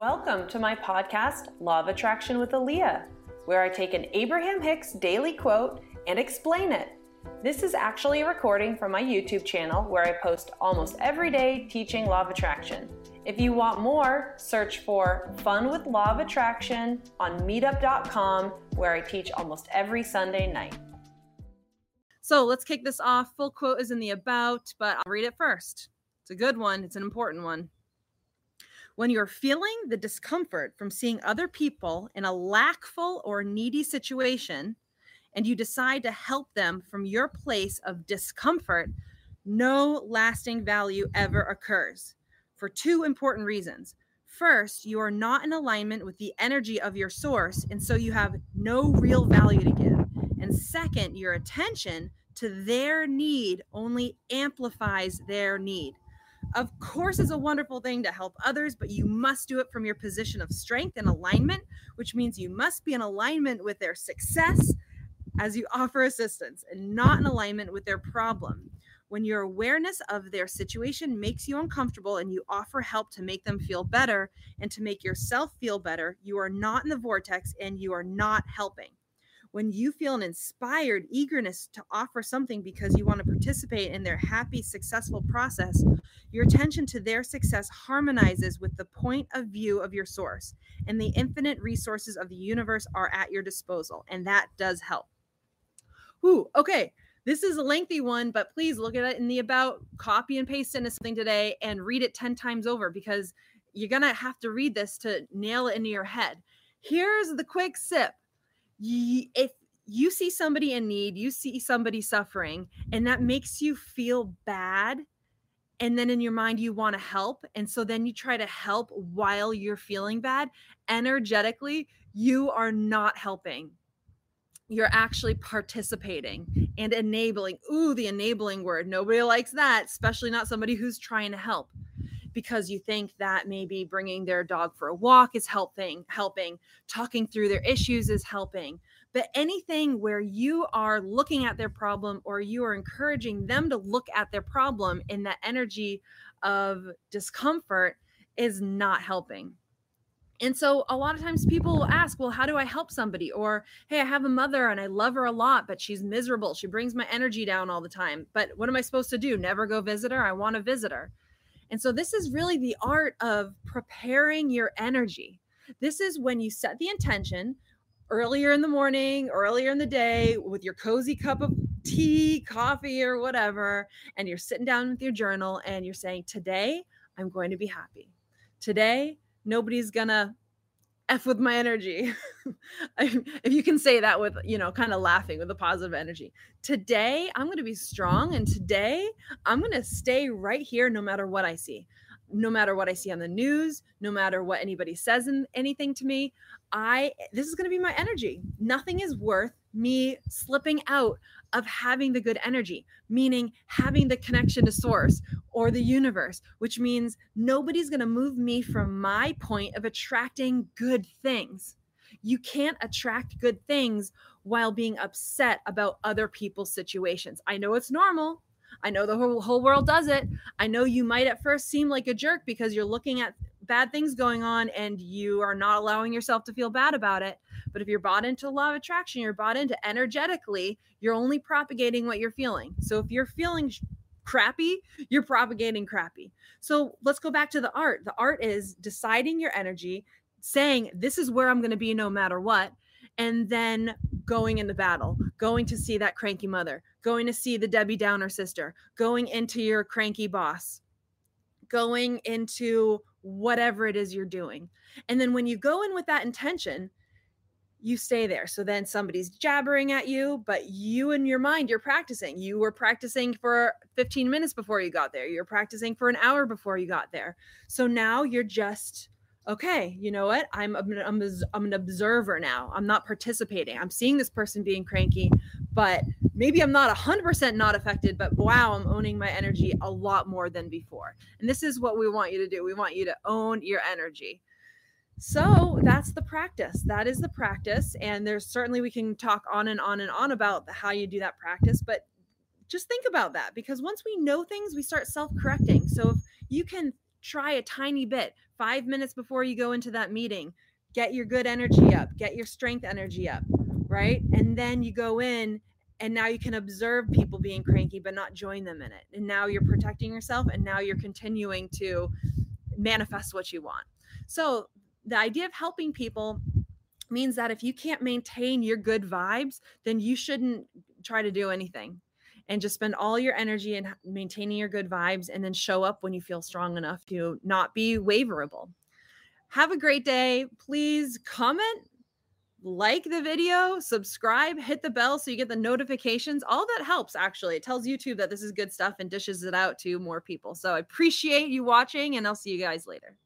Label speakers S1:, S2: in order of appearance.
S1: Welcome to my podcast, Law of Attraction with Aaliyah, where I take an Abraham Hicks daily quote and explain it. This is actually a recording from my YouTube channel where I post almost every day teaching Law of Attraction. If you want more, search for Fun with Law of Attraction on meetup.com where I teach almost every Sunday night.
S2: So let's kick this off. Full quote is in the about, but I'll read it first. It's a good one, it's an important one. When you're feeling the discomfort from seeing other people in a lackful or needy situation, and you decide to help them from your place of discomfort, no lasting value ever occurs for two important reasons. First, you are not in alignment with the energy of your source, and so you have no real value to give. And second, your attention to their need only amplifies their need. Of course, is a wonderful thing to help others, but you must do it from your position of strength and alignment, which means you must be in alignment with their success as you offer assistance and not in alignment with their problem. When your awareness of their situation makes you uncomfortable and you offer help to make them feel better and to make yourself feel better, you are not in the vortex and you are not helping when you feel an inspired eagerness to offer something because you want to participate in their happy, successful process, your attention to their success harmonizes with the point of view of your source, and the infinite resources of the universe are at your disposal. And that does help. Ooh, okay. This is a lengthy one, but please look at it in the about, copy and paste into something today and read it 10 times over because you're going to have to read this to nail it into your head. Here's the quick sip if you see somebody in need, you see somebody suffering, and that makes you feel bad. And then in your mind, you want to help. And so then you try to help while you're feeling bad. Energetically, you are not helping. You're actually participating and enabling. Ooh, the enabling word. Nobody likes that, especially not somebody who's trying to help because you think that maybe bringing their dog for a walk is helping helping talking through their issues is helping but anything where you are looking at their problem or you are encouraging them to look at their problem in that energy of discomfort is not helping and so a lot of times people will ask, well, how do I help somebody? Or, hey, I have a mother and I love her a lot, but she's miserable. She brings my energy down all the time. But what am I supposed to do? Never go visit her? I want to visit her. And so this is really the art of preparing your energy. This is when you set the intention earlier in the morning, earlier in the day with your cozy cup of tea, coffee, or whatever, and you're sitting down with your journal and you're saying, Today, I'm going to be happy. Today, nobody's going to F with my energy. if you can say that with, you know, kind of laughing with a positive energy. Today, I'm going to be strong. And today, I'm going to stay right here no matter what I see. No matter what I see on the news, no matter what anybody says in anything to me, I this is going to be my energy. Nothing is worth me slipping out of having the good energy, meaning having the connection to source or the universe, which means nobody's going to move me from my point of attracting good things. You can't attract good things while being upset about other people's situations. I know it's normal. I know the whole, whole world does it. I know you might at first seem like a jerk because you're looking at bad things going on and you are not allowing yourself to feel bad about it. But if you're bought into law of attraction, you're bought into energetically, you're only propagating what you're feeling. So if you're feeling crappy, you're propagating crappy. So let's go back to the art. The art is deciding your energy, saying, This is where I'm going to be no matter what. And then going into battle, going to see that cranky mother, going to see the Debbie Downer sister, going into your cranky boss, going into whatever it is you're doing. And then when you go in with that intention, you stay there. So then somebody's jabbering at you, but you in your mind, you're practicing. You were practicing for 15 minutes before you got there. You're practicing for an hour before you got there. So now you're just, okay, you know what? I'm, I'm, I'm, I'm an observer now. I'm not participating. I'm seeing this person being cranky, but maybe I'm not 100% not affected, but wow, I'm owning my energy a lot more than before. And this is what we want you to do. We want you to own your energy. So that's the practice. That is the practice. And there's certainly we can talk on and on and on about how you do that practice, but just think about that because once we know things, we start self correcting. So if you can try a tiny bit, five minutes before you go into that meeting. Get your good energy up, get your strength energy up, right? And then you go in and now you can observe people being cranky but not join them in it. And now you're protecting yourself and now you're continuing to manifest what you want. So the idea of helping people means that if you can't maintain your good vibes then you shouldn't try to do anything. And just spend all your energy in maintaining your good vibes and then show up when you feel strong enough to not be waverable. Have a great day. Please comment like the video, subscribe, hit the bell so you get the notifications. All that helps actually. It tells YouTube that this is good stuff and dishes it out to more people. So I appreciate you watching and I'll see you guys later.